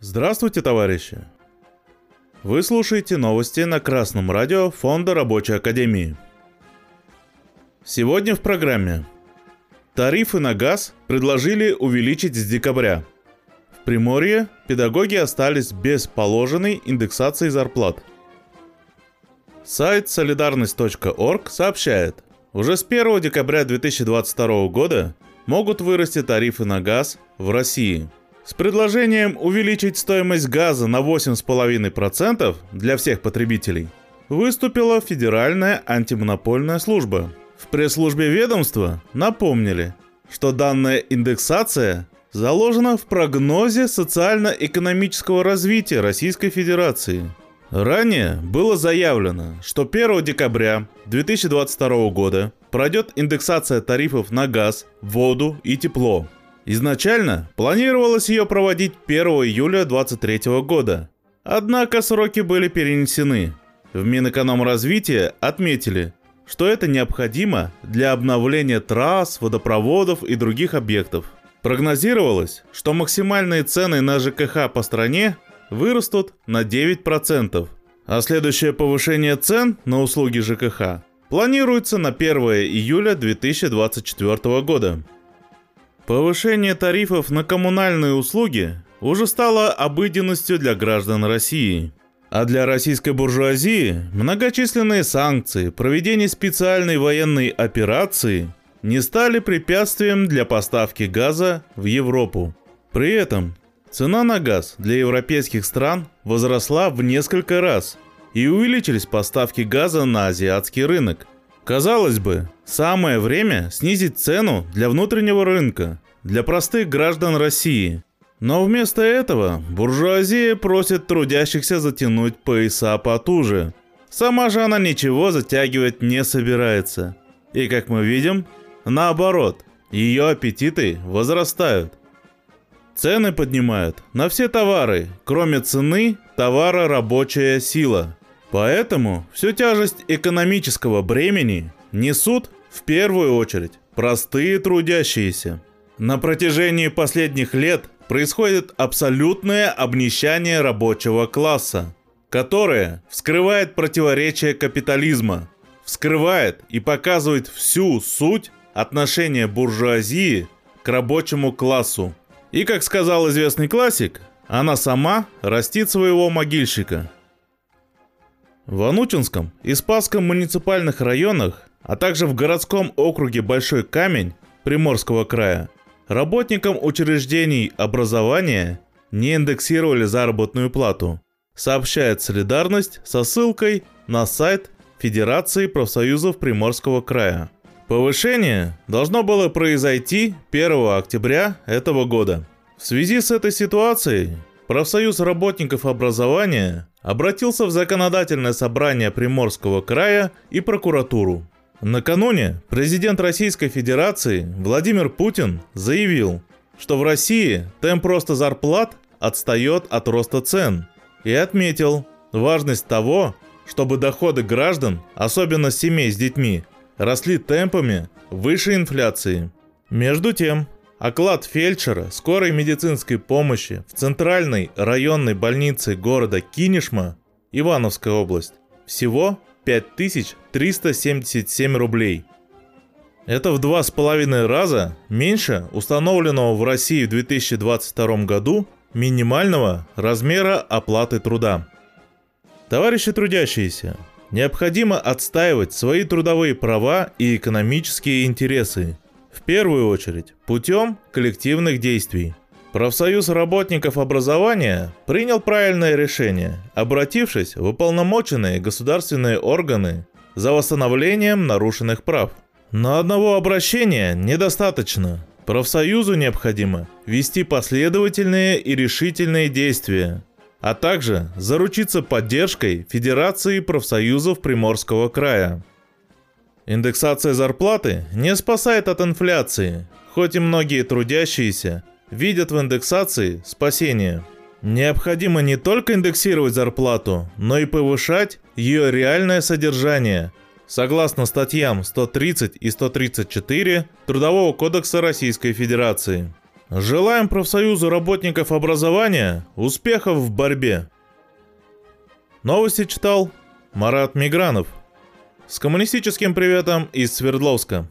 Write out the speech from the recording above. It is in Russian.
Здравствуйте, товарищи! Вы слушаете новости на Красном радио Фонда Рабочей Академии. Сегодня в программе. Тарифы на газ предложили увеличить с декабря. Приморье педагоги остались без положенной индексации зарплат. Сайт солидарность.орг сообщает, уже с 1 декабря 2022 года могут вырасти тарифы на газ в России – с предложением увеличить стоимость газа на 8,5% для всех потребителей выступила Федеральная антимонопольная служба. В пресс-службе ведомства напомнили, что данная индексация заложена в прогнозе социально-экономического развития Российской Федерации. Ранее было заявлено, что 1 декабря 2022 года пройдет индексация тарифов на газ, воду и тепло – Изначально планировалось ее проводить 1 июля 2023 года. Однако сроки были перенесены. В Минэкономразвития отметили, что это необходимо для обновления трасс, водопроводов и других объектов. Прогнозировалось, что максимальные цены на ЖКХ по стране вырастут на 9%, а следующее повышение цен на услуги ЖКХ планируется на 1 июля 2024 года. Повышение тарифов на коммунальные услуги уже стало обыденностью для граждан России. А для российской буржуазии многочисленные санкции, проведение специальной военной операции не стали препятствием для поставки газа в Европу. При этом цена на газ для европейских стран возросла в несколько раз и увеличились поставки газа на азиатский рынок – Казалось бы, самое время снизить цену для внутреннего рынка, для простых граждан России. Но вместо этого буржуазия просит трудящихся затянуть пояса потуже. Сама же она ничего затягивать не собирается. И как мы видим, наоборот, ее аппетиты возрастают. Цены поднимают на все товары, кроме цены товара рабочая сила – Поэтому всю тяжесть экономического бремени несут в первую очередь простые трудящиеся. На протяжении последних лет происходит абсолютное обнищание рабочего класса, которое вскрывает противоречия капитализма, вскрывает и показывает всю суть отношения буржуазии к рабочему классу. И, как сказал известный классик, она сама растит своего могильщика – в Анутинском и Спасском муниципальных районах, а также в городском округе Большой Камень Приморского края, работникам учреждений образования не индексировали заработную плату, сообщает «Солидарность» со ссылкой на сайт Федерации профсоюзов Приморского края. Повышение должно было произойти 1 октября этого года. В связи с этой ситуацией профсоюз работников образования обратился в законодательное собрание Приморского края и прокуратуру. Накануне президент Российской Федерации Владимир Путин заявил, что в России темп роста зарплат отстает от роста цен и отметил важность того, чтобы доходы граждан, особенно семей с детьми, росли темпами выше инфляции. Между тем, Оклад фельдшера скорой медицинской помощи в центральной районной больнице города Кинешма, Ивановская область, всего 5377 рублей. Это в два с половиной раза меньше установленного в России в 2022 году минимального размера оплаты труда. Товарищи трудящиеся, необходимо отстаивать свои трудовые права и экономические интересы – в первую очередь, путем коллективных действий. Профсоюз работников образования принял правильное решение, обратившись в уполномоченные государственные органы за восстановлением нарушенных прав. Но одного обращения недостаточно. Профсоюзу необходимо вести последовательные и решительные действия, а также заручиться поддержкой Федерации профсоюзов Приморского края. Индексация зарплаты не спасает от инфляции, хоть и многие трудящиеся видят в индексации спасение. Необходимо не только индексировать зарплату, но и повышать ее реальное содержание, согласно статьям 130 и 134 Трудового кодекса Российской Федерации. Желаем профсоюзу работников образования успехов в борьбе. Новости читал Марат Мигранов. С коммунистическим приветом из Свердловска.